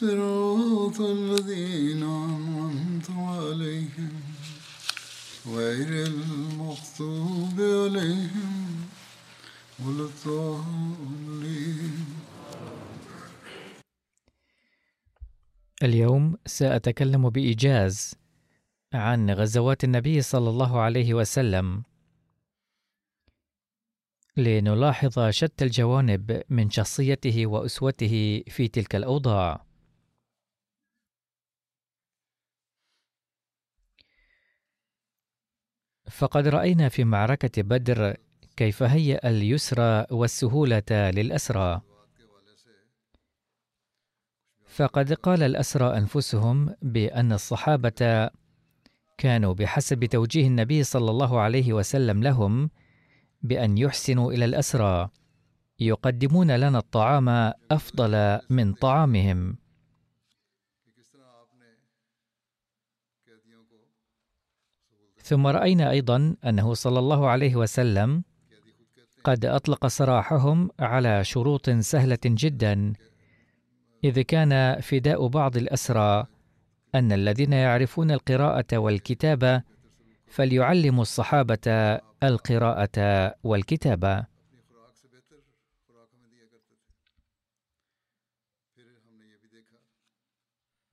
صراط الذين أنعمت عليهم غير المغضوب عليهم ولا الضالين اليوم سأتكلم بإيجاز عن غزوات النبي صلى الله عليه وسلم لنلاحظ شتى الجوانب من شخصيته وأسوته في تلك الأوضاع. فقد رأينا في معركة بدر كيف هيأ اليسر والسهولة للأسرى. فقد قال الأسرى أنفسهم بأن الصحابة كانوا بحسب توجيه النبي صلى الله عليه وسلم لهم بأن يحسنوا إلى الأسرى يقدمون لنا الطعام أفضل من طعامهم ثم رأينا أيضا أنه صلى الله عليه وسلم قد أطلق سراحهم على شروط سهلة جدا إذ كان فداء بعض الأسرى أن الذين يعرفون القراءة والكتابة فليعلموا الصحابة القراءة والكتابة.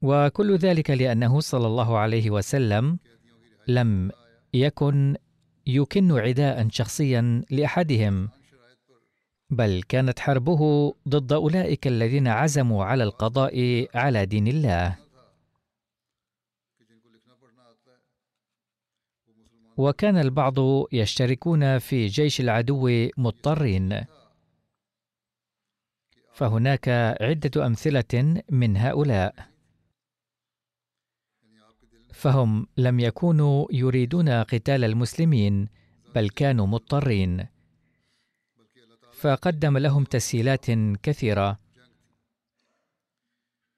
وكل ذلك لأنه صلى الله عليه وسلم لم يكن يكن عداء شخصيا لأحدهم بل كانت حربه ضد أولئك الذين عزموا على القضاء على دين الله. وكان البعض يشتركون في جيش العدو مضطرين. فهناك عدة أمثلة من هؤلاء. فهم لم يكونوا يريدون قتال المسلمين بل كانوا مضطرين. فقدم لهم تسهيلات كثيرة.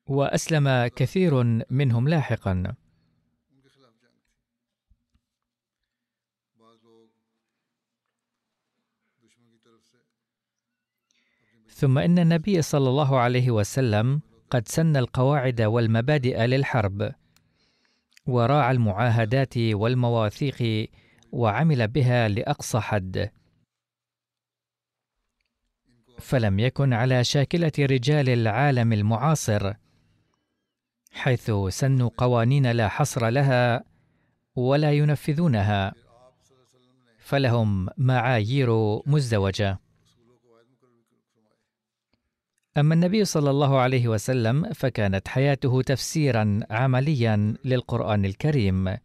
وأسلم كثير منهم لاحقا. ثم إن النبي صلى الله عليه وسلم قد سن القواعد والمبادئ للحرب. وراعى المعاهدات والمواثيق وعمل بها لأقصى حد. فلم يكن على شاكلة رجال العالم المعاصر حيث سنوا قوانين لا حصر لها ولا ينفذونها فلهم معايير مزدوجة. أما النبي صلى الله عليه وسلم فكانت حياته تفسيرا عمليا للقرآن الكريم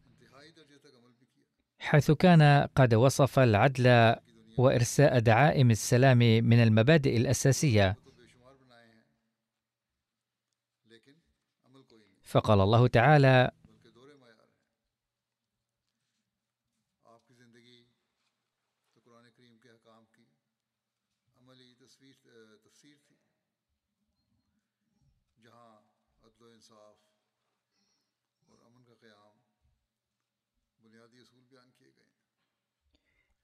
حيث كان قد وصف العدل وإرساء دعائم السلام من المبادئ الأساسية. فقال الله تعالى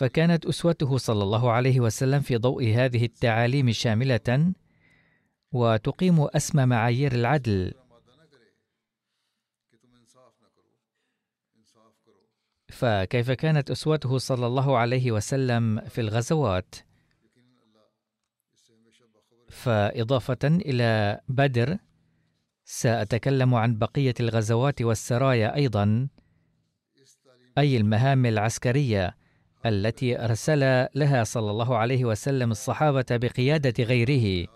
فكانت أسوته صلى الله عليه وسلم في ضوء هذه التعاليم شاملة وتقيم اسمى معايير العدل. فكيف كانت أسوته صلى الله عليه وسلم في الغزوات؟ فإضافة إلى بدر سأتكلم عن بقية الغزوات والسرايا أيضا أي المهام العسكرية. التي أرسل لها صلى الله عليه وسلم الصحابة بقيادة غيره.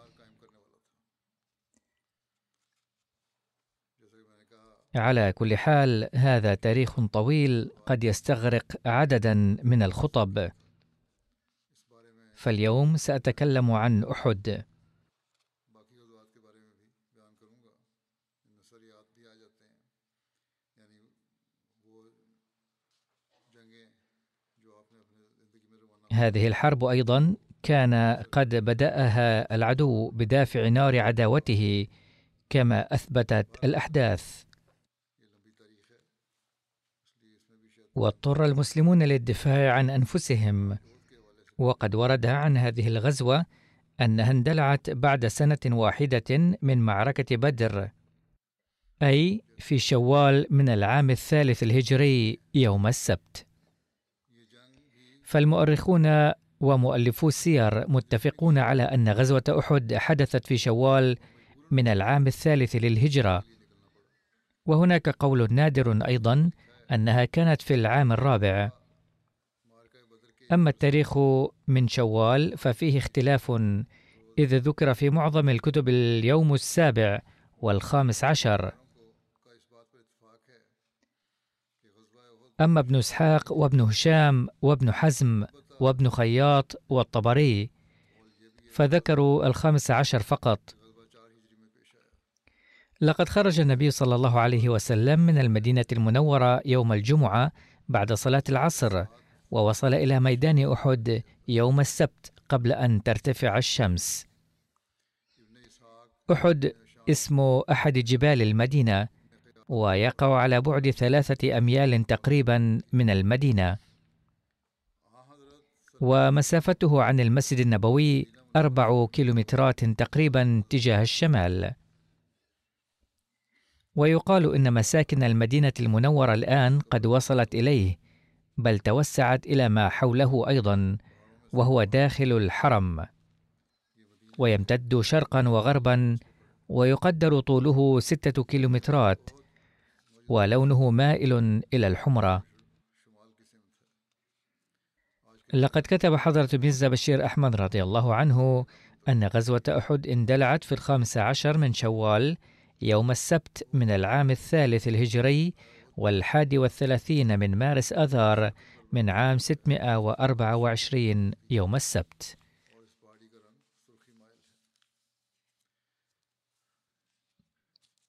على كل حال هذا تاريخ طويل قد يستغرق عددا من الخطب. فاليوم سأتكلم عن أحد. هذه الحرب أيضا كان قد بدأها العدو بدافع نار عداوته كما أثبتت الأحداث. واضطر المسلمون للدفاع عن أنفسهم. وقد ورد عن هذه الغزوة أنها اندلعت بعد سنة واحدة من معركة بدر أي في شوال من العام الثالث الهجري يوم السبت. فالمؤرخون ومؤلفو السير متفقون على أن غزوة أحد حدثت في شوال من العام الثالث للهجرة. وهناك قول نادر أيضا أنها كانت في العام الرابع. أما التاريخ من شوال ففيه اختلاف إذ ذكر في معظم الكتب اليوم السابع والخامس عشر. أما ابن إسحاق وابن هشام وابن حزم وابن خياط والطبري فذكروا الخامس عشر فقط. لقد خرج النبي صلى الله عليه وسلم من المدينة المنورة يوم الجمعة بعد صلاة العصر ووصل إلى ميدان أحد يوم السبت قبل أن ترتفع الشمس. أحد اسم أحد جبال المدينة. ويقع على بعد ثلاثة أميال تقريبا من المدينة. ومسافته عن المسجد النبوي أربع كيلومترات تقريبا تجاه الشمال. ويقال إن مساكن المدينة المنورة الآن قد وصلت إليه بل توسعت إلى ما حوله أيضا وهو داخل الحرم. ويمتد شرقا وغربا ويقدر طوله ستة كيلومترات ولونه مائل إلى الحمرة. لقد كتب حضرة ميرزا بشير أحمد رضي الله عنه أن غزوة أحد اندلعت في الخامس عشر من شوال يوم السبت من العام الثالث الهجري والحادي والثلاثين من مارس أذار من عام 624 يوم السبت.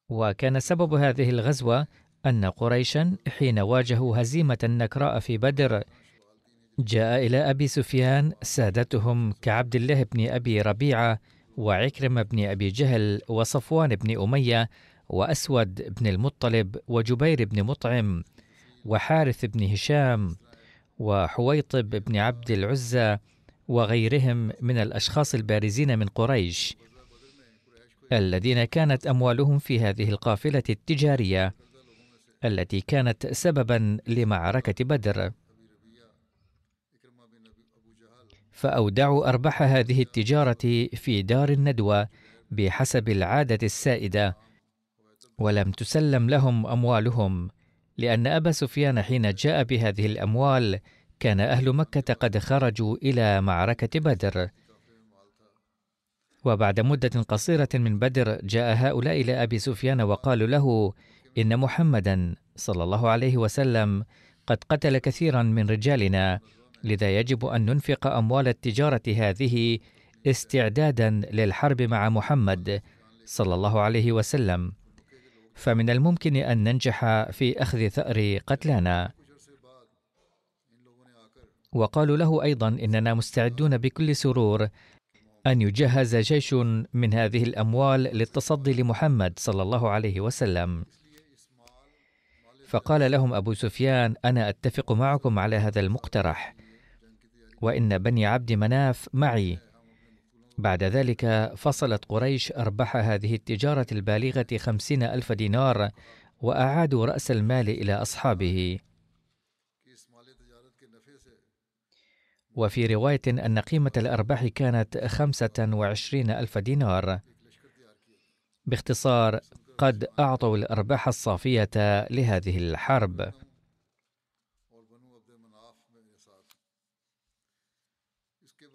وكان سبب هذه الغزوة أن قريشا حين واجهوا هزيمة نكراء في بدر جاء إلى أبي سفيان سادتهم كعبد الله بن أبي ربيعة وعكرم بن أبي جهل وصفوان بن أمية وأسود بن المطلب وجبير بن مطعم وحارث بن هشام وحويطب بن عبد العزى وغيرهم من الأشخاص البارزين من قريش الذين كانت أموالهم في هذه القافلة التجارية. التي كانت سببا لمعركة بدر. فأودعوا أرباح هذه التجارة في دار الندوة بحسب العادة السائدة ولم تسلم لهم أموالهم لأن أبا سفيان حين جاء بهذه الأموال كان أهل مكة قد خرجوا إلى معركة بدر. وبعد مدة قصيرة من بدر جاء هؤلاء إلى أبي سفيان وقالوا له إن محمدا صلى الله عليه وسلم قد قتل كثيرا من رجالنا لذا يجب أن ننفق أموال التجارة هذه استعدادا للحرب مع محمد صلى الله عليه وسلم. فمن الممكن أن ننجح في أخذ ثأر قتلانا. وقالوا له أيضا إننا مستعدون بكل سرور أن يجهز جيش من هذه الأموال للتصدي لمحمد صلى الله عليه وسلم. فقال لهم أبو سفيان أنا أتفق معكم على هذا المقترح. وإن بني عبد مناف معي. بعد ذلك فصلت قريش أرباح هذه التجارة البالغة خمسين ألف دينار وأعادوا رأس المال إلى أصحابه. وفي رواية أن قيمة الأرباح كانت خمسة وعشرين ألف دينار. باختصار قد أعطوا الأرباح الصافية لهذه الحرب.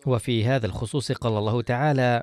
وفي هذا الخصوص قال الله تعالى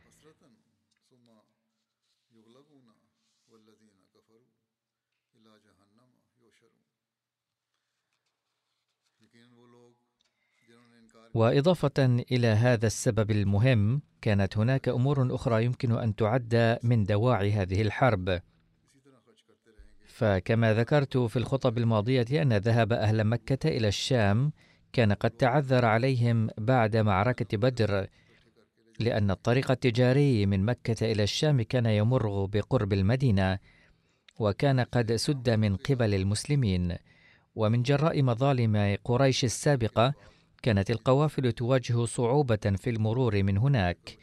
وإضافة إلى هذا السبب المهم كانت هناك أمور أخرى يمكن أن تعد من دواعي هذه الحرب. فكما ذكرت في الخطب الماضية أن ذهاب أهل مكة إلى الشام كان قد تعذر عليهم بعد معركة بدر لأن الطريق التجاري من مكة إلى الشام كان يمر بقرب المدينة وكان قد سد من قبل المسلمين. ومن جراء مظالم قريش السابقة كانت القوافل تواجه صعوبة في المرور من هناك.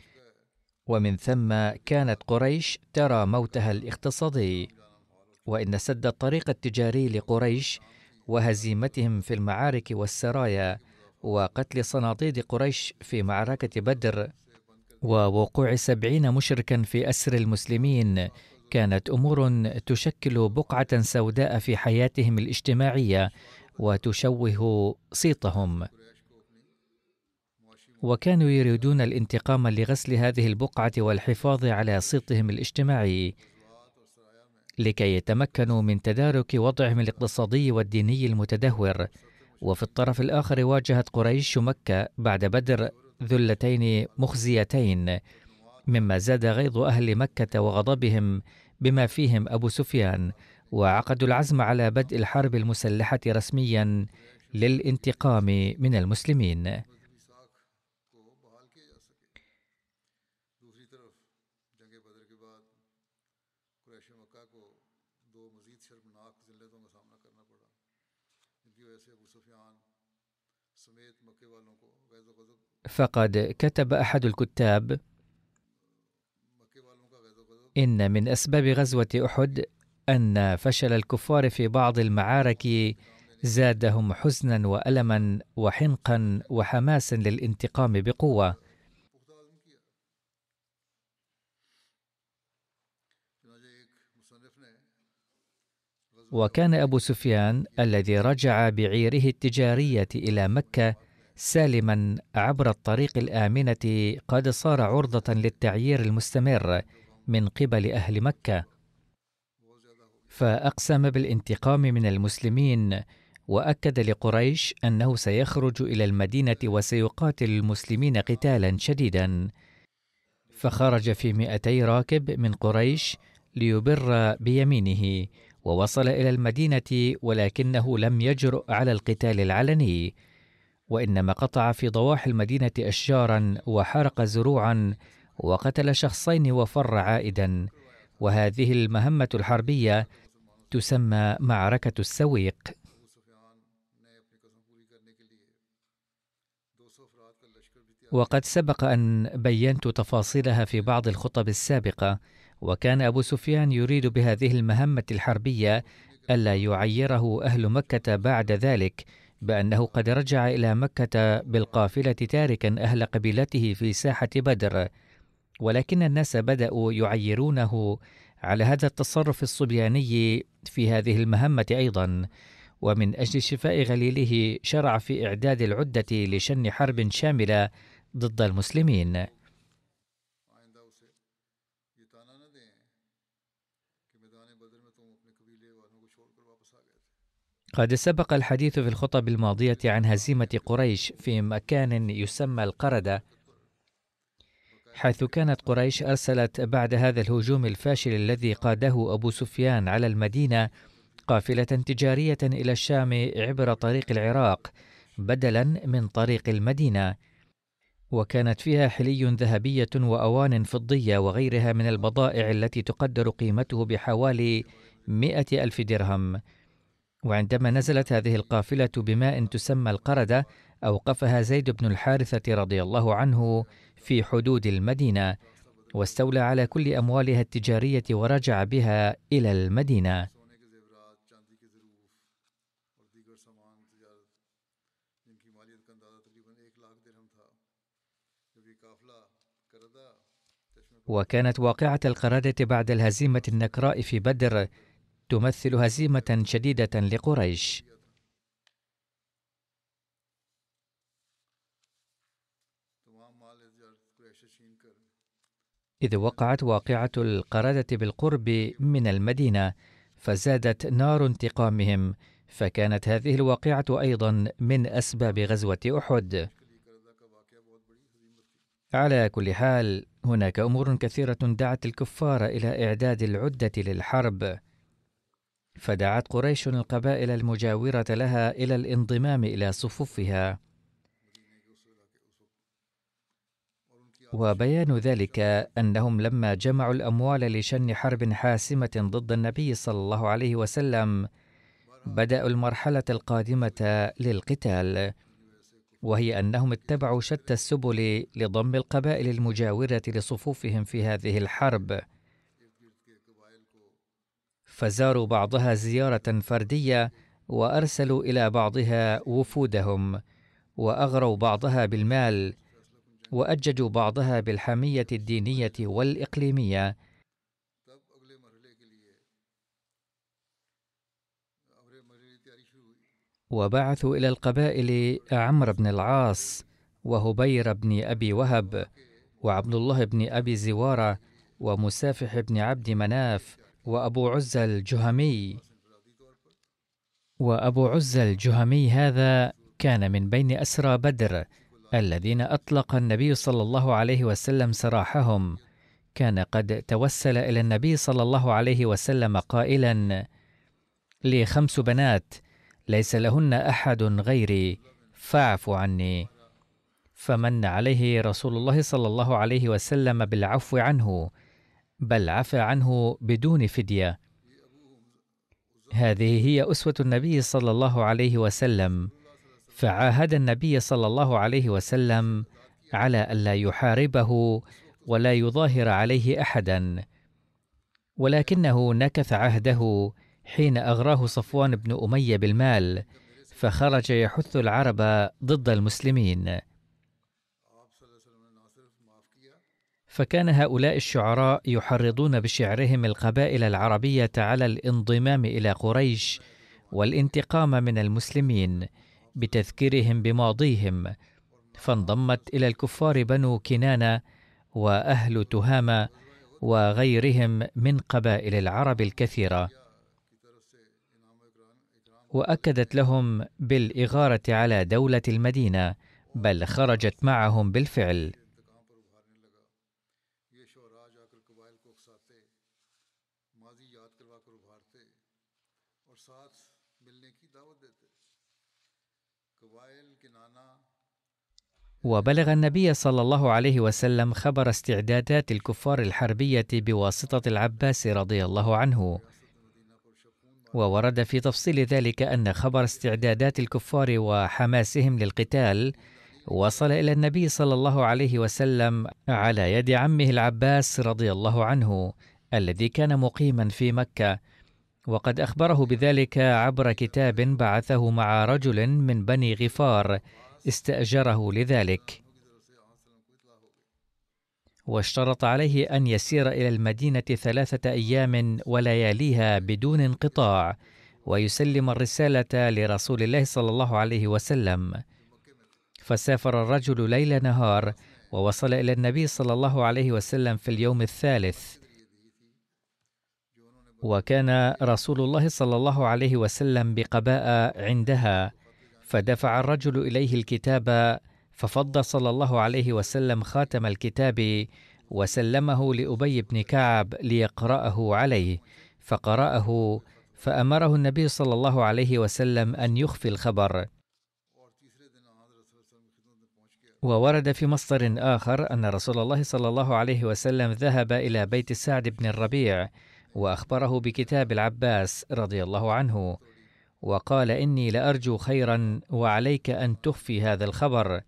ومن ثم كانت قريش ترى موتها الاقتصادي. وإن سد الطريق التجاري لقريش وهزيمتهم في المعارك والسرايا وقتل صناديد قريش في معركة بدر ووقوع سبعين مشركا في أسر المسلمين كانت أمور تشكل بقعة سوداء في حياتهم الاجتماعية وتشوه صيتهم. وكانوا يريدون الانتقام لغسل هذه البقعة والحفاظ على صيتهم الاجتماعي لكي يتمكنوا من تدارك وضعهم الاقتصادي والديني المتدهور. وفي الطرف الآخر واجهت قريش مكة بعد بدر ذلتين مخزيتين مما زاد غيظ أهل مكة وغضبهم بما فيهم أبو سفيان وعقدوا العزم على بدء الحرب المسلحة رسميا للانتقام من المسلمين. فقد كتب أحد الكتاب إن من أسباب غزوة أحد أن فشل الكفار في بعض المعارك زادهم حزنا وألما وحنقا وحماسا للانتقام بقوة. وكان أبو سفيان الذي رجع بعيره التجارية إلى مكة سالما عبر الطريق الآمنة قد صار عرضة للتعيير المستمر من قبل أهل مكة. فأقسم بالانتقام من المسلمين وأكد لقريش أنه سيخرج إلى المدينة وسيقاتل المسلمين قتالا شديدا. فخرج في مئتي راكب من قريش ليبر بيمينه. ووصل إلى المدينة ولكنه لم يجرؤ على القتال العلني وإنما قطع في ضواحي المدينة أشجارا وحرق زروعا وقتل شخصين وفر عائدا وهذه المهمة الحربية تسمى معركة السويق. وقد سبق أن بينت تفاصيلها في بعض الخطب السابقة وكان أبو سفيان يريد بهذه المهمة الحربية ألا يعيره أهل مكة بعد ذلك بأنه قد رجع إلى مكة بالقافلة تاركا أهل قبيلته في ساحة بدر. ولكن الناس بدأوا يعيرونه على هذا التصرف الصبياني في هذه المهمة أيضا. ومن أجل شفاء غليله شرع في إعداد العدة لشن حرب شاملة ضد المسلمين. قد سبق الحديث في الخطب الماضية عن هزيمة قريش في مكان يسمى القردة حيث كانت قريش أرسلت بعد هذا الهجوم الفاشل الذي قاده أبو سفيان على المدينة قافلة تجارية إلى الشام عبر طريق العراق بدلا من طريق المدينة. وكانت فيها حلي ذهبية وأوان فضية وغيرها من البضائع التي تقدر قيمته بحوالي مئة ألف درهم. وعندما نزلت هذه القافلة بماء تسمى القردة أوقفها زيد بن الحارثة رضي الله عنه في حدود المدينة واستولى على كل أموالها التجارية ورجع بها إلى المدينة. وكانت واقعة القردة بعد الهزيمة النكراء في بدر تمثل هزيمة شديدة لقريش. إذ وقعت واقعة القردة بالقرب من المدينة فزادت نار انتقامهم فكانت هذه الواقعة أيضا من أسباب غزوة أحد. على كل حال هناك أمور كثيرة دعت الكفار إلى إعداد العدة للحرب. فدعت قريش القبائل المجاورة لها إلى الانضمام إلى صفوفها. وبيان ذلك أنهم لما جمعوا الأموال لشن حرب حاسمة ضد النبي صلى الله عليه وسلم بدأوا المرحلة القادمة للقتال وهي أنهم اتبعوا شتى السبل لضم القبائل المجاورة لصفوفهم في هذه الحرب. فزاروا بعضها زيارة فردية وأرسلوا إلى بعضها وفودهم وأغروا بعضها بالمال وأججوا بعضها بالحمية الدينية والإقليمية. وبعثوا إلى القبائل عمرو بن العاص وهبير بن أبي وهب وعبد الله بن أبي زوارة ومسافح بن عبد مناف وأبو عزة الجهمي. وأبو عزة الجهمي هذا كان من بين أسرى بدر الذين أطلق النبي صلى الله عليه وسلم سراحهم. كان قد توسل إلى النبي صلى الله عليه وسلم قائلا لي خمس بنات ليس لهن أحد غيري فاعف عني. فمن عليه رسول الله صلى الله عليه وسلم بالعفو عنه. بل عفى عنه بدون فدية. هذه هي أسوة النبي صلى الله عليه وسلم. فعاهد النبي صلى الله عليه وسلم على الا يحاربه ولا يظاهر عليه أحدا. ولكنه نكث عهده حين أغراه صفوان بن أمية بالمال فخرج يحث العرب ضد المسلمين. فكان هؤلاء الشعراء يحرضون بشعرهم القبائل العربية على الانضمام إلى قريش والانتقام من المسلمين بتذكيرهم بماضيهم فانضمت إلى الكفار بنو كنانة وأهل تهامة وغيرهم من قبائل العرب الكثيرة. وأكدت لهم بالإغارة على دولة المدينة بل خرجت معهم بالفعل. وبلغ النبي صلى الله عليه وسلم خبر استعدادات الكفار الحربية بواسطة العباس رضي الله عنه. وورد في تفصيل ذلك أن خبر استعدادات الكفار وحماسهم للقتال وصل إلى النبي صلى الله عليه وسلم على يد عمه العباس رضي الله عنه الذي كان مقيما في مكة. وقد أخبره بذلك عبر كتاب بعثه مع رجل من بني غفار استأجره لذلك. واشترط عليه أن يسير إلى المدينة ثلاثة أيام ولياليها بدون انقطاع ويسلم الرسالة لرسول الله صلى الله عليه وسلم. فسافر الرجل ليل نهار ووصل إلى النبي صلى الله عليه وسلم في اليوم الثالث. وكان رسول الله صلى الله عليه وسلم بقباء عندها. فدفع الرجل إليه الكتاب ففض صلى الله عليه وسلم خاتم الكتاب وسلمه لأبي بن كعب ليقرأه عليه فقرأه فأمره النبي صلى الله عليه وسلم أن يخفي الخبر. وورد في مصدر آخر أن رسول الله صلى الله عليه وسلم ذهب إلى بيت سعد بن الربيع وأخبره بكتاب العباس رضي الله عنه. وقال إني لأرجو خيرا وعليك أن تخفي هذا الخبر.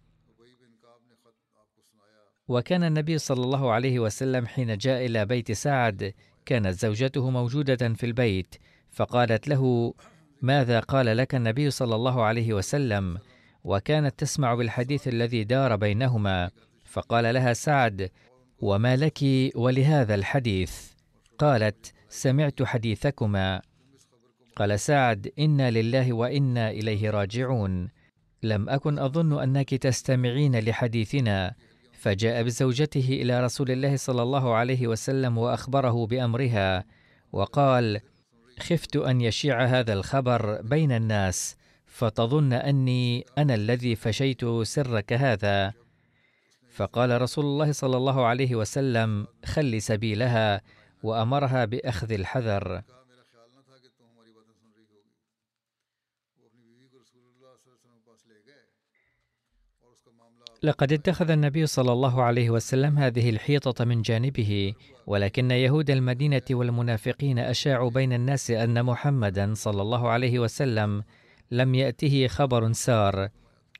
وكان النبي صلى الله عليه وسلم حين جاء إلى بيت سعد كانت زوجته موجودة في البيت فقالت له ماذا قال لك النبي صلى الله عليه وسلم؟ وكانت تسمع بالحديث الذي دار بينهما. فقال لها سعد وما لك ولهذا الحديث؟ قالت سمعت حديثكما. قال سعد إنا لله وإنا إليه راجعون. لم أكن أظن أنك تستمعين لحديثنا فجاء بزوجته إلى رسول الله صلى الله عليه وسلم وأخبره بأمرها وقال خفت أن يشيع هذا الخبر بين الناس فتظن أني أنا الذي فشيت سرك هذا. فقال رسول الله صلى الله عليه وسلم خل سبيلها وأمرها بأخذ الحذر. لقد اتخذ النبي صلى الله عليه وسلم هذه الحيطة من جانبه، ولكن يهود المدينة والمنافقين أشاعوا بين الناس أن محمدا صلى الله عليه وسلم لم يأته خبر سار،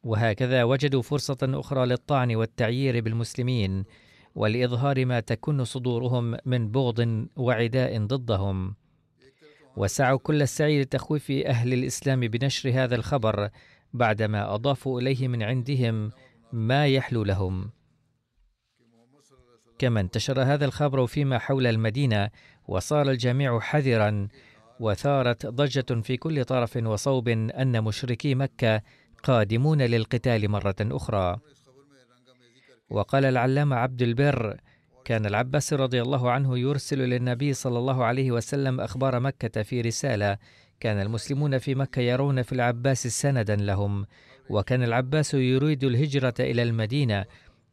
وهكذا وجدوا فرصة أخرى للطعن والتعيير بالمسلمين، ولإظهار ما تكن صدورهم من بغض وعداء ضدهم. وسعوا كل السعي لتخويف أهل الإسلام بنشر هذا الخبر بعدما أضافوا إليه من عندهم ما يحلو لهم. كما انتشر هذا الخبر فيما حول المدينة وصار الجميع حذرا وثارت ضجة في كل طرف وصوب أن مشركي مكة قادمون للقتال مرة أخرى. وقال العلامة عبد البر كان العباس رضي الله عنه يرسل للنبي صلى الله عليه وسلم أخبار مكة في رسالة. كان المسلمون في مكة يرون في العباس سندا لهم. وكان العباس يريد الهجرة إلى المدينة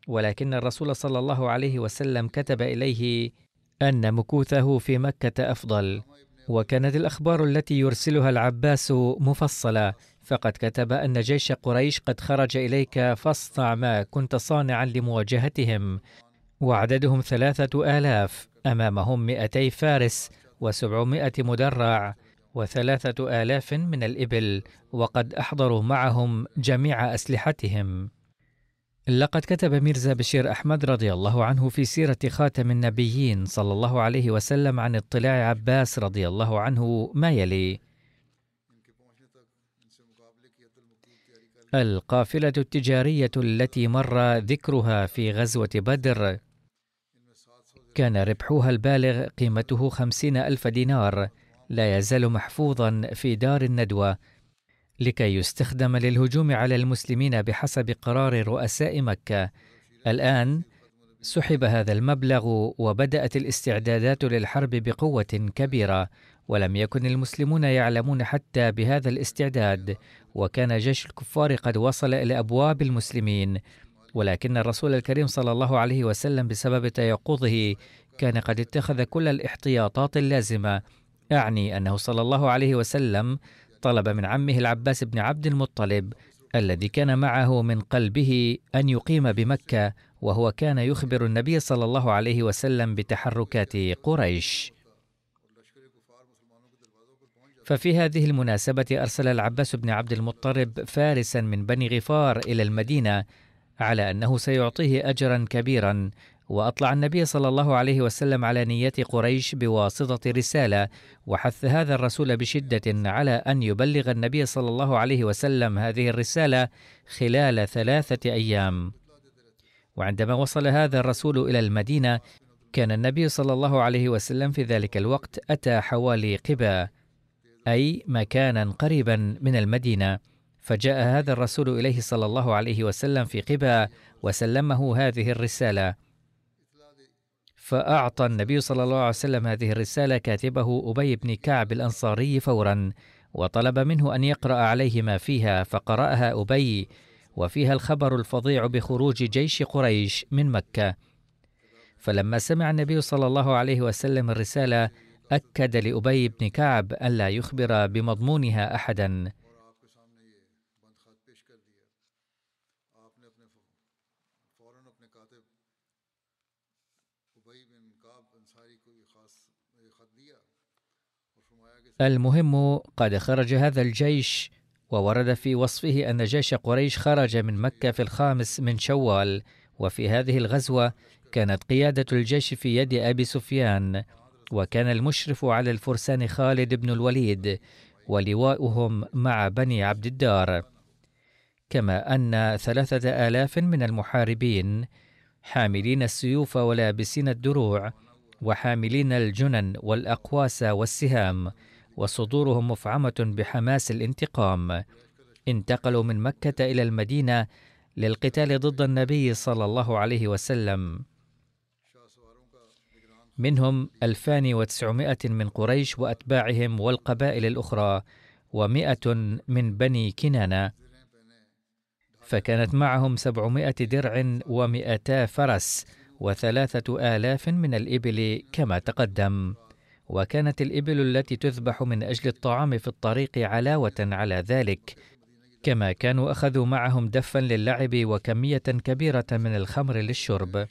ولكن الرسول صلى الله عليه وسلم كتب إليه أن مكوثه في مكة أفضل. وكانت الأخبار التي يرسلها العباس مفصلة فقد كتب أن جيش قريش قد خرج إليك فاصنع ما كنت صانعا لمواجهتهم. وعددهم ثلاثة آلاف أمامهم مئتي فارس وسبعمائة مدرع. وثلاثة آلاف من الإبل وقد أحضروا معهم جميع أسلحتهم. لقد كتب ميرزا بشير أحمد رضي الله عنه في سيرة خاتم النبيين صلى الله عليه وسلم عن اطلاع عباس رضي الله عنه ما يلي. القافلة التجارية التي مر ذكرها في غزوة بدر كان ربحها البالغ قيمته خمسين ألف دينار. لا يزال محفوظا في دار الندوة لكي يستخدم للهجوم على المسلمين بحسب قرار رؤساء مكة. الآن سحب هذا المبلغ وبدأت الاستعدادات للحرب بقوة كبيرة، ولم يكن المسلمون يعلمون حتى بهذا الاستعداد، وكان جيش الكفار قد وصل إلى أبواب المسلمين، ولكن الرسول الكريم صلى الله عليه وسلم بسبب تيقظه كان قد اتخذ كل الاحتياطات اللازمة أعني أنه صلى الله عليه وسلم طلب من عمه العباس بن عبد المطلب الذي كان معه من قلبه أن يقيم بمكة وهو كان يخبر النبي صلى الله عليه وسلم بتحركات قريش. ففي هذه المناسبة أرسل العباس بن عبد المطلب فارسا من بني غفار إلى المدينة على أنه سيعطيه أجرا كبيرا وأطلع النبي صلى الله عليه وسلم على نيات قريش بواسطة رسالة وحث هذا الرسول بشدة على أن يبلغ النبي صلى الله عليه وسلم هذه الرسالة خلال ثلاثة أيام. وعندما وصل هذا الرسول إلى المدينة كان النبي صلى الله عليه وسلم في ذلك الوقت أتى حوالي قبا أي مكانا قريبا من المدينة. فجاء هذا الرسول إليه صلى الله عليه وسلم في قبى وسلمه هذه الرسالة. فأعطى النبي صلى الله عليه وسلم هذه الرسالة كاتبه أبي بن كعب الأنصاري فورا وطلب منه أن يقرأ عليه ما فيها فقرأها أبي وفيها الخبر الفظيع بخروج جيش قريش من مكة. فلما سمع النبي صلى الله عليه وسلم الرسالة أكد لأبي بن كعب ألا يخبر بمضمونها أحدا. المهم قد خرج هذا الجيش وورد في وصفه أن جيش قريش خرج من مكة في الخامس من شوال وفي هذه الغزوة كانت قيادة الجيش في يد أبي سفيان وكان المشرف على الفرسان خالد بن الوليد ولواؤهم مع بني عبد الدار. كما أن ثلاثة آلاف من المحاربين حاملين السيوف ولابسين الدروع وحاملين الجنن والأقواس والسهام وصدورهم مفعمة بحماس الانتقام. انتقلوا من مكة إلى المدينة للقتال ضد النبي صلى الله عليه وسلم. منهم ألفان وتسعمائة من قريش وأتباعهم والقبائل الأخرى ومائة من بني كنانة. فكانت معهم سبعمائة درع ومائتا فرس وثلاثة آلاف من الإبل كما تقدم. وكانت الإبل التي تذبح من أجل الطعام في الطريق علاوة على ذلك كما كانوا أخذوا معهم دفا للعب وكمية كبيرة من الخمر للشرب.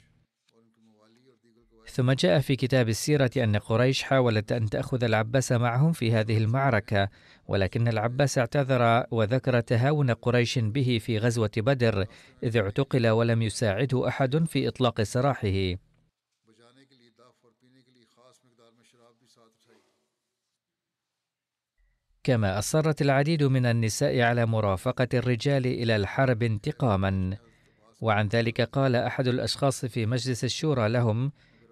ثم جاء في كتاب السيرة أن قريش حاولت أن تأخذ العباس معهم في هذه المعركة ولكن العباس اعتذر وذكر تهاون قريش به في غزوة بدر إذ اعتقل ولم يساعده أحد في إطلاق سراحه. كما أصرت العديد من النساء على مرافقة الرجال إلى الحرب انتقاما. وعن ذلك قال أحد الأشخاص في مجلس الشورى لهم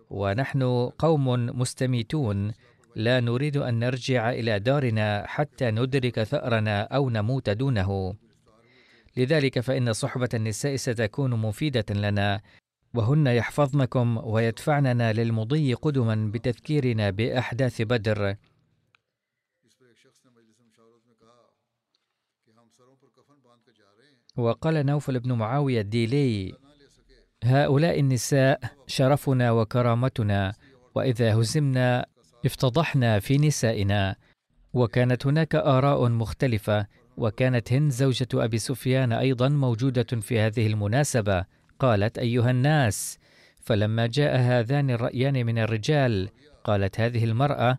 ونحن قوم مستميتون لا نريد أن نرجع إلى دارنا حتى ندرك ثأرنا أو نموت دونه. لذلك فإن صحبة النساء ستكون مفيدة لنا وهن يحفظنكم ويدفعننا للمضي قدما بتذكيرنا بأحداث بدر. وقال نوفل بن معاوية الديلي هؤلاء النساء شرفنا وكرامتنا وإذا هزمنا افتضحنا في نسائنا. وكانت هناك آراء مختلفة وكانت هند زوجة أبي سفيان أيضا موجودة في هذه المناسبة. قالت أيها الناس فلما جاء هذان الرأيان من الرجال قالت هذه المرأة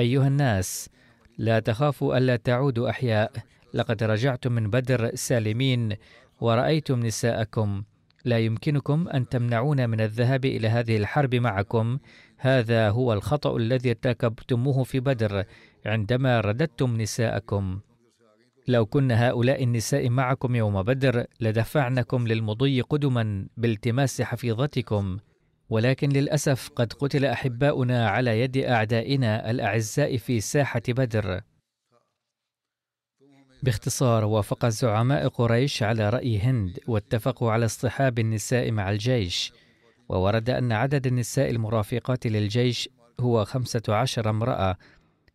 أيها الناس لا تخافوا ألا تعودوا أحياء لقد رجعتم من بدر سالمين ورأيتم نساءكم. لا يمكنكم أن تمنعونا من الذهاب إلى هذه الحرب معكم. هذا هو الخطأ الذي ارتكبتموه في بدر عندما رددتم نساءكم. لو كن هؤلاء النساء معكم يوم بدر لدفعنكم للمضي قدما بالتماس حفيظتكم. ولكن للأسف قد قتل أحباؤنا على يد أعدائنا الأعزاء في ساحة بدر. باختصار وافق زعماء قريش على رأي هند واتفقوا على اصطحاب النساء مع الجيش. وورد أن عدد النساء المرافقات للجيش هو خمسة عشر امرأة.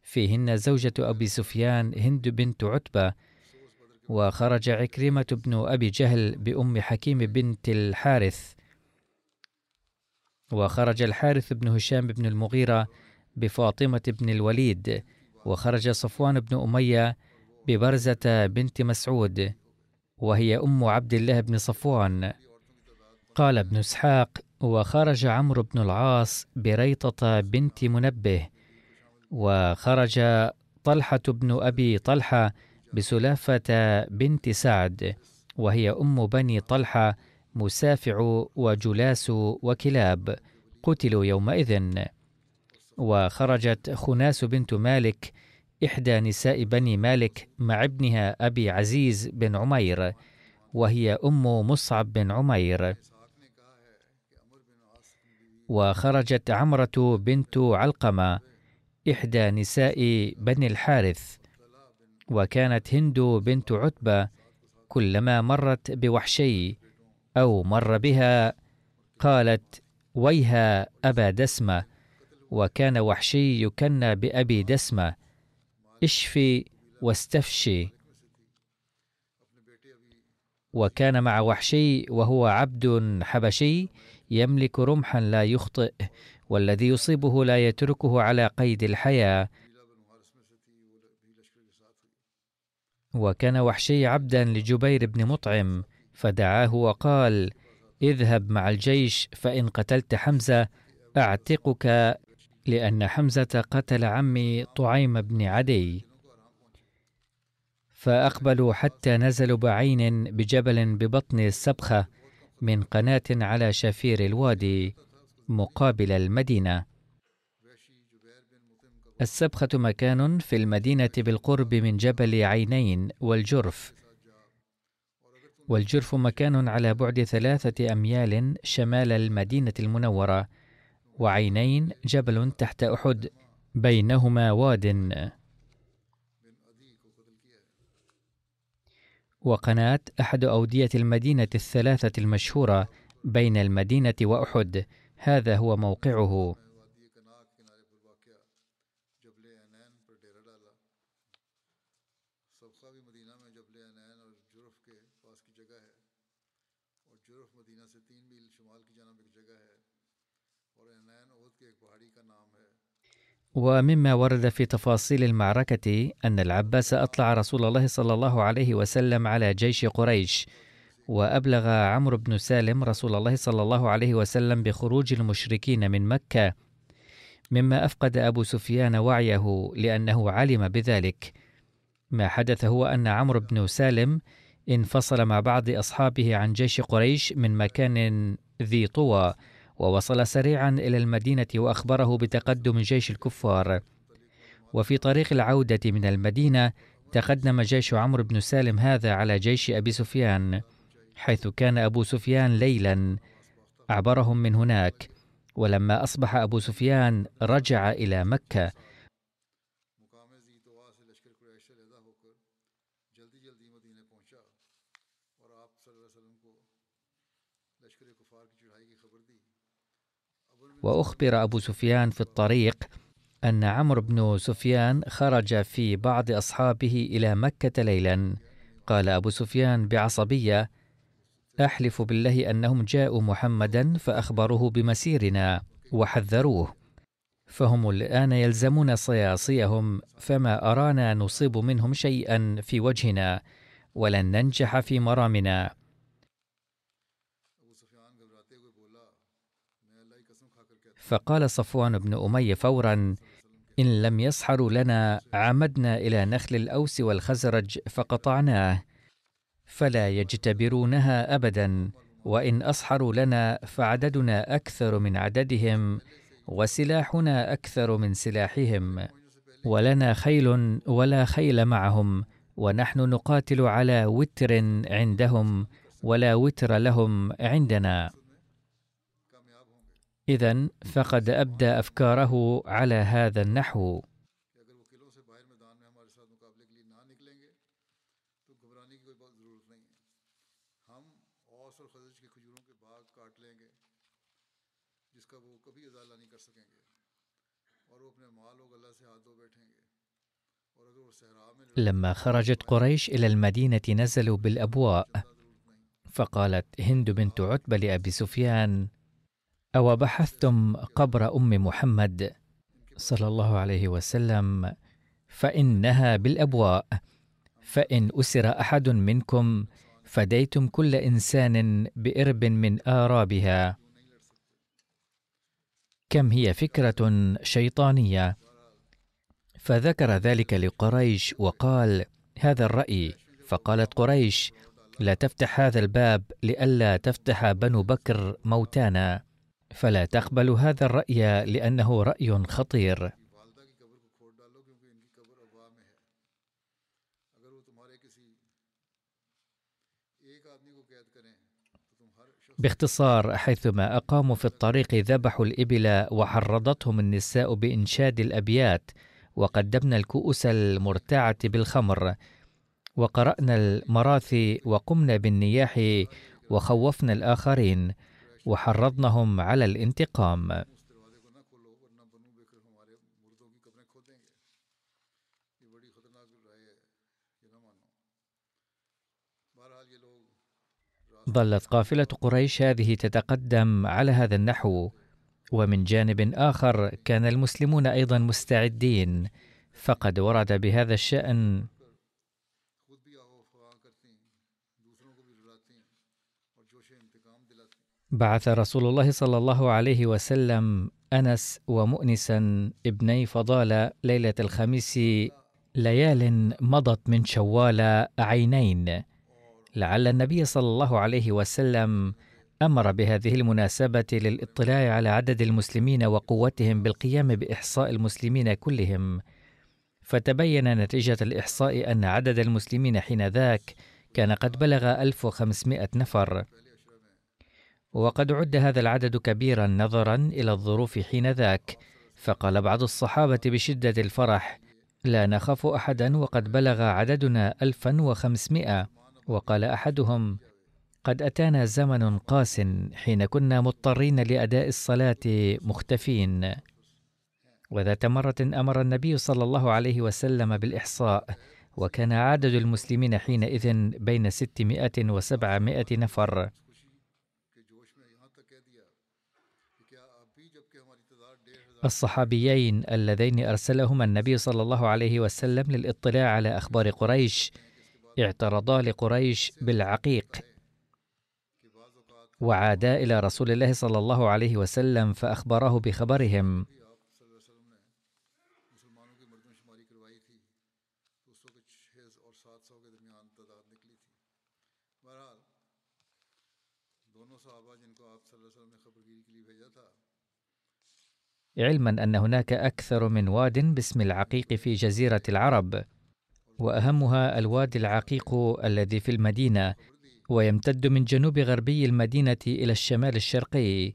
فيهن زوجة أبي سفيان هند بنت عتبة. وخرج عكرمة بن أبي جهل بأم حكيم بنت الحارث. وخرج الحارث بن هشام بن المغيرة بفاطمة بن الوليد. وخرج صفوان بن أمية ببرزة بنت مسعود وهي أم عبد الله بن صفوان. قال ابن إسحاق وخرج عمرو بن العاص بريطة بنت منبه وخرج طلحة بن أبي طلحة بسلافة بنت سعد وهي أم بني طلحة مسافع وجلاس وكلاب قتلوا يومئذ. وخرجت خناس بنت مالك إحدى نساء بني مالك مع ابنها أبي عزيز بن عمير وهي أم مصعب بن عمير. وخرجت عمرة بنت علقمة إحدى نساء بني الحارث. وكانت هند بنت عتبة كلما مرت بوحشي أو مر بها قالت ويها أبا دسمة. وكان وحشي يكنى بأبي دسمة. اشفي واستفشي. وكان مع وحشي وهو عبد حبشي يملك رمحا لا يخطئ والذي يصيبه لا يتركه على قيد الحياة. وكان وحشي عبدا لجبير بن مطعم فدعاه وقال اذهب مع الجيش فإن قتلت حمزة أعتقك لأن حمزة قتل عمي طعيم بن عدي. فأقبلوا حتى نزلوا بعين بجبل ببطن السبخة من قناة على شفير الوادي مقابل المدينة. السبخة مكان في المدينة بالقرب من جبل عينين والجرف. والجرف مكان على بعد ثلاثة أميال شمال المدينة المنورة. وعينين جبل تحت أحد بينهما واد. وقناة أحد أودية المدينة الثلاثة المشهورة بين المدينة وأحد. هذا هو موقعه. ومما ورد في تفاصيل المعركة أن العباس أطلع رسول الله صلى الله عليه وسلم على جيش قريش وأبلغ عمرو بن سالم رسول الله صلى الله عليه وسلم بخروج المشركين من مكة مما أفقد أبو سفيان وعيه لأنه علم بذلك. ما حدث هو أن عمرو بن سالم انفصل مع بعض أصحابه عن جيش قريش من مكان ذي طوى. ووصل سريعا إلى المدينة وأخبره بتقدم جيش الكفار. وفي طريق العودة من المدينة تقدم جيش عمرو بن سالم هذا على جيش أبي سفيان حيث كان أبو سفيان ليلا أعبرهم من هناك. ولما أصبح أبو سفيان رجع إلى مكة وأخبر أبو سفيان في الطريق أن عمرو بن سفيان خرج في بعض أصحابه إلى مكة ليلا. قال أبو سفيان بعصبية أحلف بالله أنهم جاءوا محمدا فأخبروه بمسيرنا وحذروه. فهم الآن يلزمون صياصيهم فما أرانا نصيب منهم شيئا في وجهنا ولن ننجح في مرامنا. فقال صفوان بن أمية فورا إن لم يسحروا لنا عمدنا إلى نخل الأوس والخزرج فقطعناه فلا يجتبرونها أبدا وإن أسحروا لنا فعددنا أكثر من عددهم وسلاحنا أكثر من سلاحهم ولنا خيل ولا خيل معهم ونحن نقاتل على وتر عندهم ولا وتر لهم عندنا. إذا فقد أبدى أفكاره على هذا النحو. لما خرجت قريش إلى المدينة نزلوا بالأبواء فقالت هند بنت عتبة لأبي سفيان أو بحثتم قبر أم محمد صلى الله عليه وسلم فإنها بالأبواء فإن أسر أحد منكم فديتم كل إنسان بإرب من آرابها. كم هي فكرة شيطانية؟ فذكر ذلك لقريش وقال هذا الرأي فقالت قريش لا تفتح هذا الباب لئلا تفتح بنو بكر موتانا فلا تقبل هذا الرأي لأنه رأي خطير. باختصار حيثما أقاموا في الطريق ذبحوا الإبل وحرضتهم النساء بإنشاد الأبيات وقدمنا الكؤوس المرتعة بالخمر وقرأنا المراثي وقمنا بالنياح وخوفنا الآخرين. وحرضناهم على الانتقام. ظلت قافلة قريش هذه تتقدم على هذا النحو. ومن جانب آخر كان المسلمون أيضا مستعدين فقد ورد بهذا الشأن بعث رسول الله صلى الله عليه وسلم أنس ومؤنسا ابني فضالة ليلة الخميس ليال مضت من شوال عينين. لعل النبي صلى الله عليه وسلم أمر بهذه المناسبة للاطلاع على عدد المسلمين وقوتهم بالقيام بإحصاء المسلمين كلهم. فتبين نتيجة الإحصاء أن عدد المسلمين حينذاك كان قد بلغ 1500 نفر. وقد عد هذا العدد كبيرا نظرا إلى الظروف حينذاك فقال بعض الصحابة بشدة الفرح لا نخاف احدا وقد بلغ عددنا 1500 وقال أحدهم قد أتانا زمن قاس حين كنا مضطرين لأداء الصلاة مختفين وذات مرة أمر النبي صلى الله عليه وسلم بالإحصاء وكان عدد المسلمين حينئذ بين ستمائة وسبعمائة نفر. الصحابيين اللذين أرسلهما النبي صلى الله عليه وسلم للاطلاع على أخبار قريش. اعترضا لقريش بالعقيق. وعادا إلى رسول الله صلى الله عليه وسلم فاخبراه بخبرهم. علما أن هناك أكثر من واد باسم العقيق في جزيرة العرب وأهمها الوادي العقيق الذي في المدينة ويمتد من جنوب غربي المدينة إلى الشمال الشرقي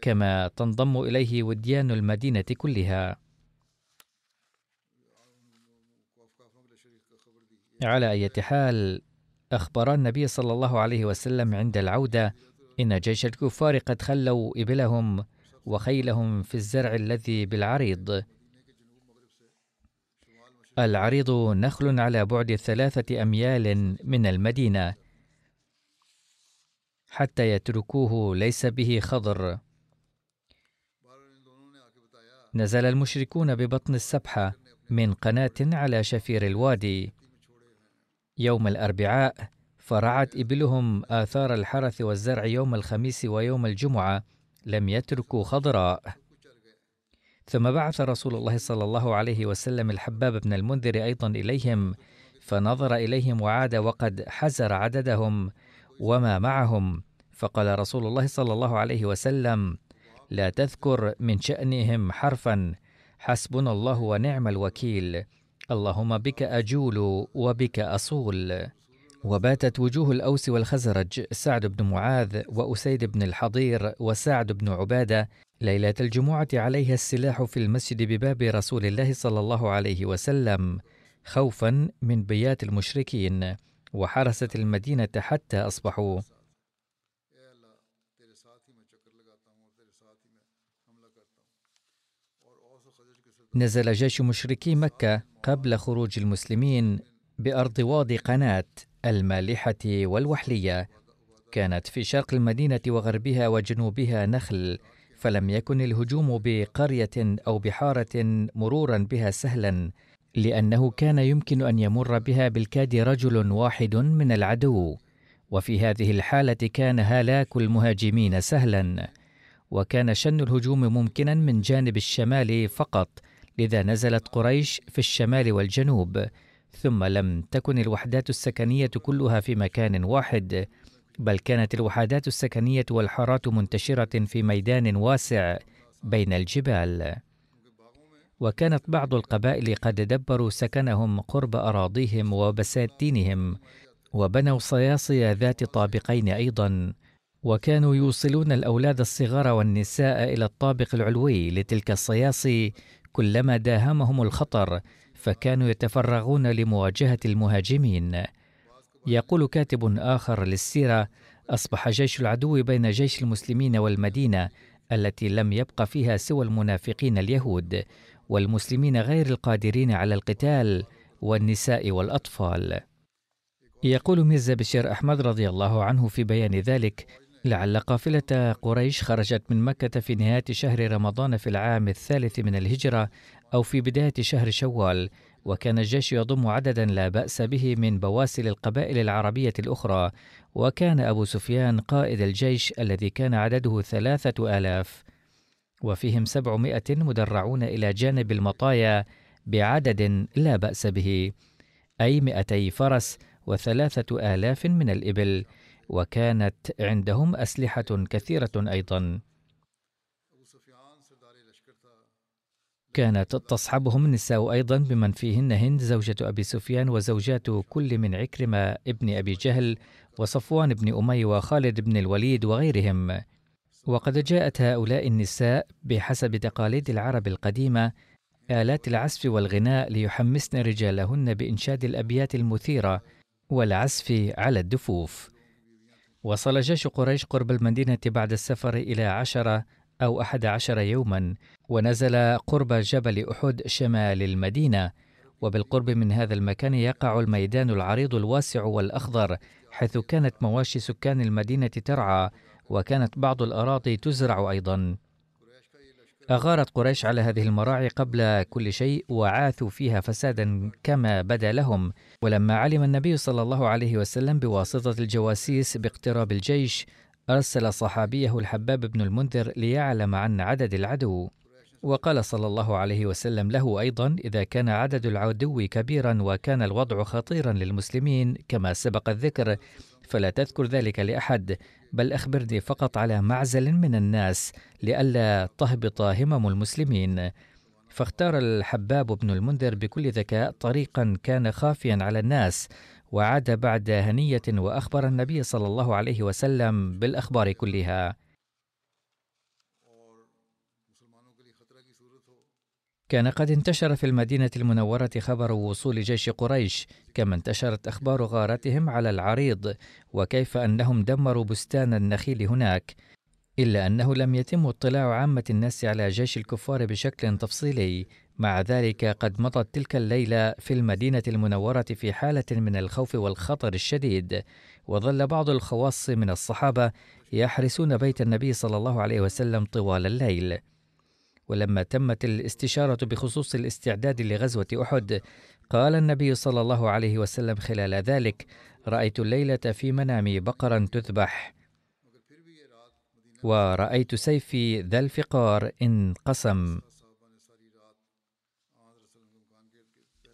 كما تنضم إليه وديان المدينة كلها. على أي حال أخبر النبي صلى الله عليه وسلم عند العودة إن جيش الكفار قد خلوا إبلهم وخيلهم في الزرع الذي بالعريض. العريض نخل على بعد ثلاثة أميال من المدينة. حتى يتركوه ليس به خضر. نزل المشركون ببطن السبحة من قناة على شفير الوادي. يوم الأربعاء فرعت إبلهم آثار الحرث والزرع يوم الخميس ويوم الجمعة. لم يتركوا خضراء. ثم بعث رسول الله صلى الله عليه وسلم الحباب بن المنذر أيضا إليهم فنظر إليهم وعاد وقد حزر عددهم وما معهم. فقال رسول الله صلى الله عليه وسلم لا تذكر من شأنهم حرفا. حسبنا الله ونعم الوكيل. اللهم بك أجول وبك أصول. وباتت وجوه الأوس والخزرج سعد بن معاذ وأسيد بن الحضير وسعد بن عبادة. ليلة الجمعة عليها السلاح في المسجد بباب رسول الله صلى الله عليه وسلم خوفا من بيات المشركين وحرست المدينة حتى أصبحوا. نزل جيش مشركي مكة قبل خروج المسلمين بأرض واضي قناة. المالحة والوحلية. كانت في شرق المدينة وغربها وجنوبها نخل فلم يكن الهجوم بقرية أو بحارة مرورا بها سهلا لأنه كان يمكن أن يمر بها بالكاد رجل واحد من العدو. وفي هذه الحالة كان هلاك المهاجمين سهلا. وكان شن الهجوم ممكنا من جانب الشمال فقط لذا نزلت قريش في الشمال والجنوب. ثم لم تكن الوحدات السكنية كلها في مكان واحد بل كانت الوحدات السكنية والحارات منتشرة في ميدان واسع بين الجبال. وكانت بعض القبائل قد دبروا سكنهم قرب أراضيهم وبساتينهم وبنوا صياصي ذات طابقين أيضا وكانوا يوصلون الأولاد الصغار والنساء إلى الطابق العلوي لتلك الصياصي كلما داهمهم الخطر فكانوا يتفرغون لمواجهة المهاجمين. يقول كاتب آخر للسيرة أصبح جيش العدو بين جيش المسلمين والمدينة التي لم يبق فيها سوى المنافقين اليهود والمسلمين غير القادرين على القتال والنساء والأطفال. يقول ميرزا بشير أحمد رضي الله عنه في بيان ذلك لعل قافلة قريش خرجت من مكة في نهاية شهر رمضان في العام الثالث من الهجرة أو في بداية شهر شوال وكان الجيش يضم عددا لا بأس به من بواسل القبائل العربية الأخرى وكان أبو سفيان قائد الجيش الذي كان عدده ثلاثة آلاف. وفيهم سبعمائة مدرعون إلى جانب المطايا بعدد لا بأس به أي مئتي فرس وثلاثة آلاف من الإبل. وكانت عندهم أسلحة كثيرة أيضا. كانت تصحبهم النساء أيضا بمن فيهن هند زوجة أبي سفيان وزوجات كل من عكرمة ابن أبي جهل وصفوان بن أمي وخالد بن الوليد وغيرهم. وقد جاءت هؤلاء النساء بحسب تقاليد العرب القديمة آلات العزف والغناء ليحمسن رجالهن بإنشاد الأبيات المثيرة والعزف على الدفوف. وصل جيش قريش قرب المدينة بعد السفر إلى عشرة أو أحد عشر يوما ونزل قرب جبل أحد شمال المدينة. وبالقرب من هذا المكان يقع الميدان العريض الواسع والأخضر حيث كانت مواشي سكان المدينة ترعى وكانت بعض الأراضي تزرع أيضا. أغارت قريش على هذه المراعي قبل كل شيء وعاثوا فيها فسادا كما بدا لهم. ولما علم النبي صلى الله عليه وسلم بواسطة الجواسيس باقتراب الجيش أرسل صحابيه الحباب بن المنذر ليعلم عن عدد العدو. وقال صلى الله عليه وسلم له أيضا إذا كان عدد العدو كبيرا وكان الوضع خطيرا للمسلمين كما سبق الذكر فلا تذكر ذلك لأحد. بل أخبرني فقط على معزل من الناس لئلا تهبط همم المسلمين. فاختار الحباب بن المنذر بكل ذكاء طريقا كان خافيا على الناس وعاد بعد هنية وأخبر النبي صلى الله عليه وسلم بالأخبار كلها. كان قد انتشر في المدينة المنورة خبر وصول جيش قريش، كما انتشرت أخبار غارتهم على العريض، وكيف أنهم دمروا بستان النخيل هناك، إلا أنه لم يتم اطلاع عامة الناس على جيش الكفار بشكل تفصيلي، مع ذلك قد مضت تلك الليلة في المدينة المنورة في حالة من الخوف والخطر الشديد، وظل بعض الخواص من الصحابة يحرسون بيت النبي صلى الله عليه وسلم طوال الليل. ولما تمت الاستشارة بخصوص الاستعداد لغزوة أحد قال النبي صلى الله عليه وسلم خلال ذلك رأيت الليلة في منامي بقرا تذبح ورأيت سيفي ذا الفقار انقسم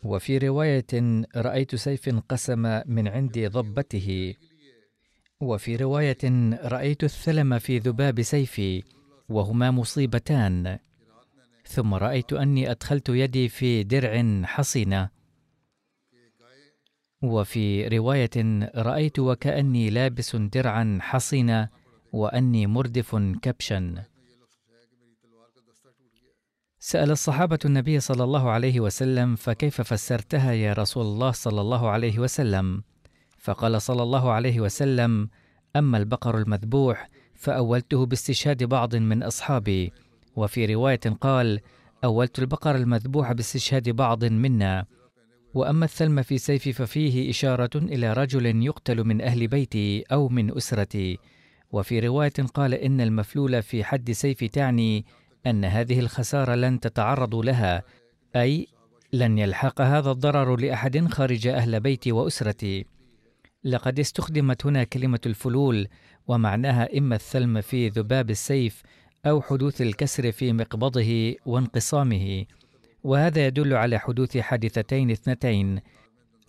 وفي رواية رأيت سيف انقسم من عند ضبته. وفي رواية رأيت الثلم في ذباب سيفي وهما مصيبتان. ثم رأيت أني أدخلت يدي في درع حصينة. وفي رواية رأيت وكأني لابس درعا حصينة وأني مردف كبشا. سأل الصحابة النبي صلى الله عليه وسلم فكيف فسرتها يا رسول الله صلى الله عليه وسلم؟ فقال صلى الله عليه وسلم أما البقر المذبوح فأولته باستشهاد بعض من أصحابي. وفي رواية قال أولت البقر المذبوح باستشهاد بعض منا. وأما الثلم في سيفي ففيه إشارة إلى رجل يقتل من أهل بيتي أو من أسرتي. وفي رواية قال إن المفلول في حد سيفي تعني أن هذه الخسارة لن تتعرض لها. أي لن يلحق هذا الضرر لأحد خارج أهل بيتي وأسرتي. لقد استخدمت هنا كلمة الفلول ومعناها إما الثلم في ذباب السيف أو حدوث الكسر في مقبضه وانقسامه وهذا يدل على حدوث حادثتين اثنتين.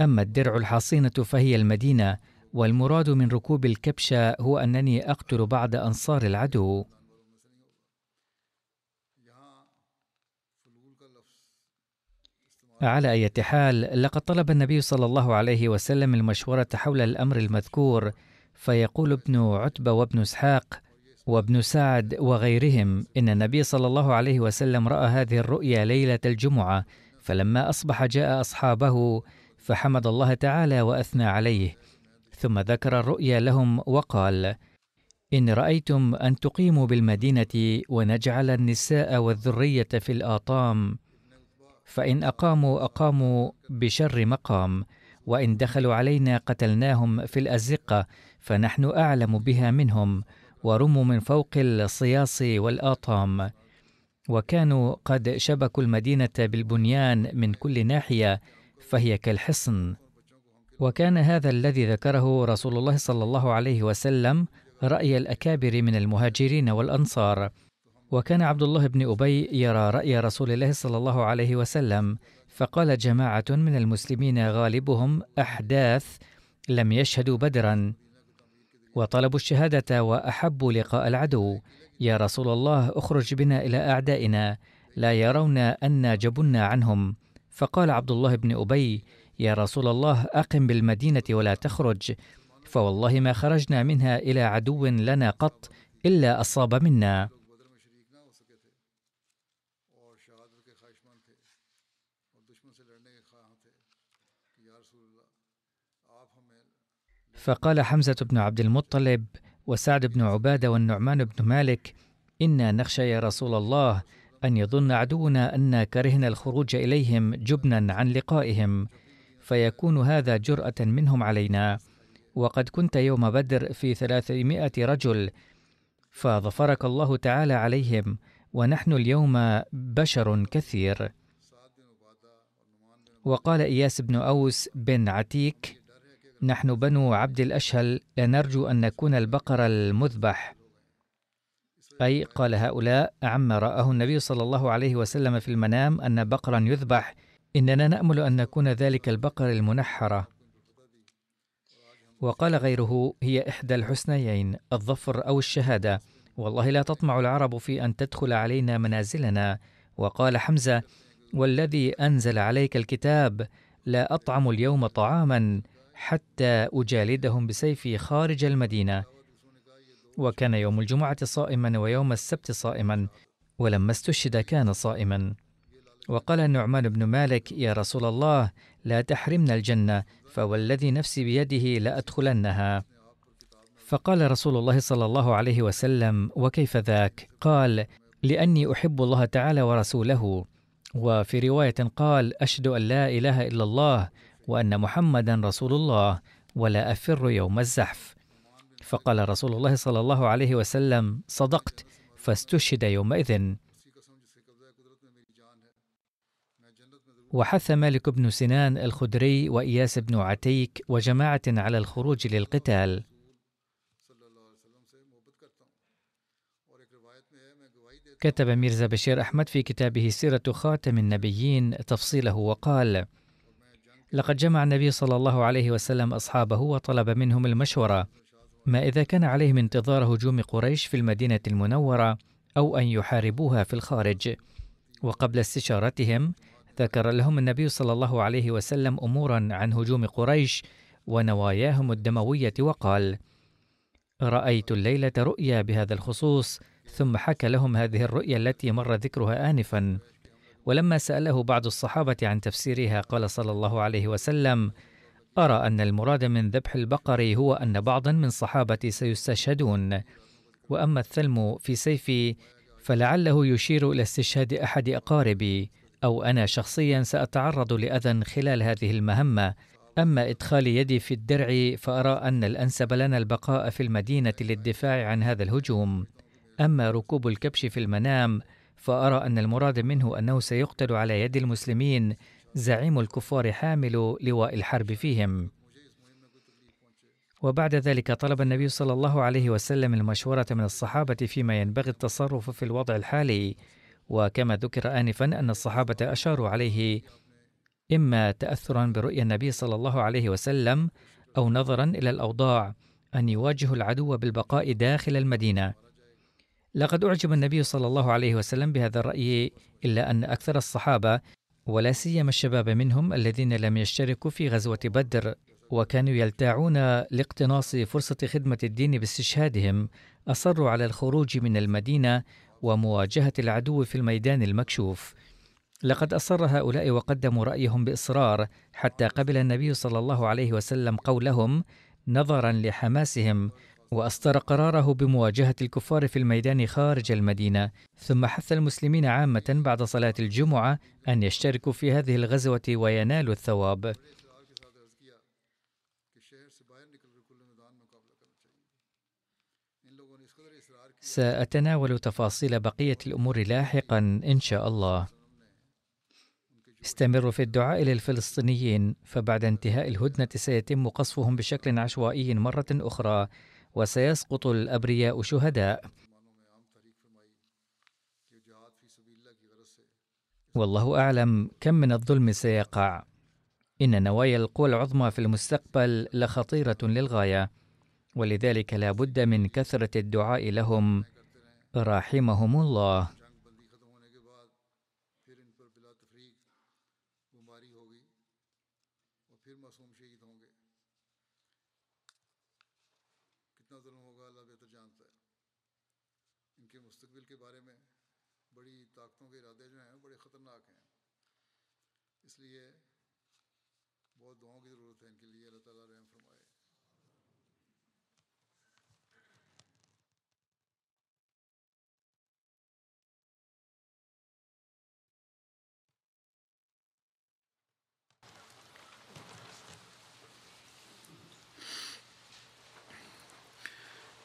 أما الدرع الحصينة فهي المدينة والمراد من ركوب الكبشة هو أنني أقتل بعض أنصار العدو. على أي حال لقد طلب النبي صلى الله عليه وسلم المشورة حول الأمر المذكور فيقول ابن عتبة وابن إسحاق وابن سعد وغيرهم إن النبي صلى الله عليه وسلم رأى هذه الرؤيا ليلة الجمعة فلما أصبح جاء أصحابه فحمد الله تعالى وأثنى عليه. ثم ذكر الرؤيا لهم وقال إن رأيتم أن تقيموا بالمدينة ونجعل النساء والذرية في الآطام فإن أقاموا أقاموا بشر مقام وإن دخلوا علينا قتلناهم في الأزقة فنحن أعلم بها منهم. ورموا من فوق الصياص والاطام وكانوا قد شبكوا المدينة بالبنيان من كل ناحية فهي كالحصن. وكان هذا الذي ذكره رسول الله صلى الله عليه وسلم رأي الأكابر من المهاجرين والأنصار. وكان عبد الله بن أبي يرى رأي رسول الله صلى الله عليه وسلم فقال جماعة من المسلمين غالبهم أحداث لم يشهدوا بدرا. وطلبوا الشهادة وأحبوا لقاء العدو. يا رسول الله اخرج بنا إلى أعدائنا. لا يرون انا جبنا عنهم. فقال عبد الله بن أبي يا رسول الله أقم بالمدينة ولا تخرج. فوالله ما خرجنا منها إلى عدو لنا قط إلا أصاب منا. فقال حمزة بن عبد المطلب وسعد بن عبادة والنعمان بن مالك إنا نخشى يا رسول الله أن يظن عدونا انا كرهنا الخروج إليهم جبنا عن لقائهم فيكون هذا جرأة منهم علينا. وقد كنت يوم بدر في ثلاثمائة رجل فظفرك الله تعالى عليهم ونحن اليوم بشر كثير. وقال إياس بن أوس بن عتيك نحن بنو عبد الأشهل لنرجو أن نكون البقر المذبح. أي قال هؤلاء عما رآه النبي صلى الله عليه وسلم في المنام أن بقرا يذبح. إننا نأمل أن نكون ذلك البقر المنحرة. وقال غيره هي إحدى الحسنيين الظفر أو الشهادة. والله لا تطمع العرب في أن تدخل علينا منازلنا. وقال حمزة والذي أنزل عليك الكتاب لا أطعم اليوم طعاما. حتى أجالدهم بسيفي خارج المدينة. وكان يوم الجمعة صائما ويوم السبت صائما ولما استشهد كان صائما. وقال النعمان بن مالك يا رسول الله لا تحرمنا الجنة فوالذي نفسي بيده لأدخلنها فقال رسول الله صلى الله عليه وسلم وكيف ذاك؟ قال لأني أحب الله تعالى ورسوله. وفي رواية قال أشهد أن لا إله إلا الله وأن محمدا رسول الله ولا أفر يوم الزحف. فقال رسول الله صلى الله عليه وسلم صدقت فاستشهد يومئذ. وحث مالك بن سنان الخدري وإياس بن عتيك وجماعة على الخروج للقتال. كتب ميرزا بشير أحمد في كتابه سيرة خاتم النبيين تفصيله وقال لقد جمع النبي صلى الله عليه وسلم أصحابه وطلب منهم المشورة. ما إذا كان عليهم انتظار هجوم قريش في المدينة المنورة أو أن يحاربوها في الخارج. وقبل استشارتهم ذكر لهم النبي صلى الله عليه وسلم أمورا عن هجوم قريش ونواياهم الدموية وقال رأيت الليلة رؤيا بهذا الخصوص ثم حكى لهم هذه الرؤيا التي مر ذكرها انفا. ولما سأله بعض الصحابة عن تفسيرها قال صلى الله عليه وسلم أرى أن المراد من ذبح البقر هو أن بعضا من صحابتي سيستشهدون. وأما الثلم في سيفي فلعله يشير إلى استشهاد أحد أقاربي أو أنا شخصيا سأتعرض لأذى خلال هذه المهمة. أما إدخال يدي في الدرع فأرى أن الأنسب لنا البقاء في المدينة للدفاع عن هذا الهجوم. أما ركوب الكبش في المنام فأرى أن المراد منه أنه سيقتل على يد المسلمين زعيم الكفار حامل لواء الحرب فيهم. وبعد ذلك طلب النبي صلى الله عليه وسلم المشورة من الصحابة فيما ينبغي التصرف في الوضع الحالي. وكما ذكر آنفا أن الصحابة أشاروا عليه إما تأثرا برؤيا النبي صلى الله عليه وسلم أو نظرا إلى الأوضاع أن يواجهوا العدو بالبقاء داخل المدينة. لقد أعجب النبي صلى الله عليه وسلم بهذا الرأي إلا أن أكثر الصحابة ولا سيما الشباب منهم الذين لم يشتركوا في غزوة بدر وكانوا يلتاعون لاقتناص فرصة خدمة الدين باستشهادهم أصروا على الخروج من المدينة ومواجهة العدو في الميدان المكشوف. لقد أصر هؤلاء وقدموا رأيهم بإصرار حتى قبل النبي صلى الله عليه وسلم قولهم نظرا لحماسهم وأصدر قراره بمواجهة الكفار في الميدان خارج المدينة ثم حث المسلمين عامة بعد صلاة الجمعة أن يشتركوا في هذه الغزوة وينالوا الثواب. سأتناول تفاصيل بقية الأمور لاحقا إن شاء الله. استمروا في الدعاء للفلسطينيين فبعد انتهاء الهدنة سيتم قصفهم بشكل عشوائي مرة أخرى. وسيسقط الأبرياء شهداء. والله أعلم كم من الظلم سيقع. إن نوايا القوى العظمى في المستقبل لخطيرة للغاية ولذلك لا بد من كثرة الدعاء لهم. رحمهم الله.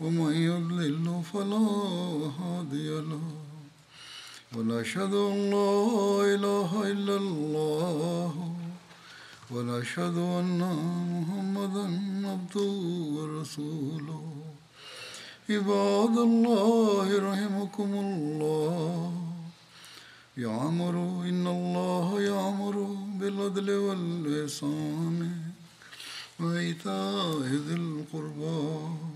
ومن يضلل فلا هادي له. ونشهد أن لا إله إلا الله. ونشهد أن محمدا عبده ورسوله. عباد الله رحمكم الله. يعمر إن الله يعمر بالعدل والإحسان. وإيتاء ذي القربى.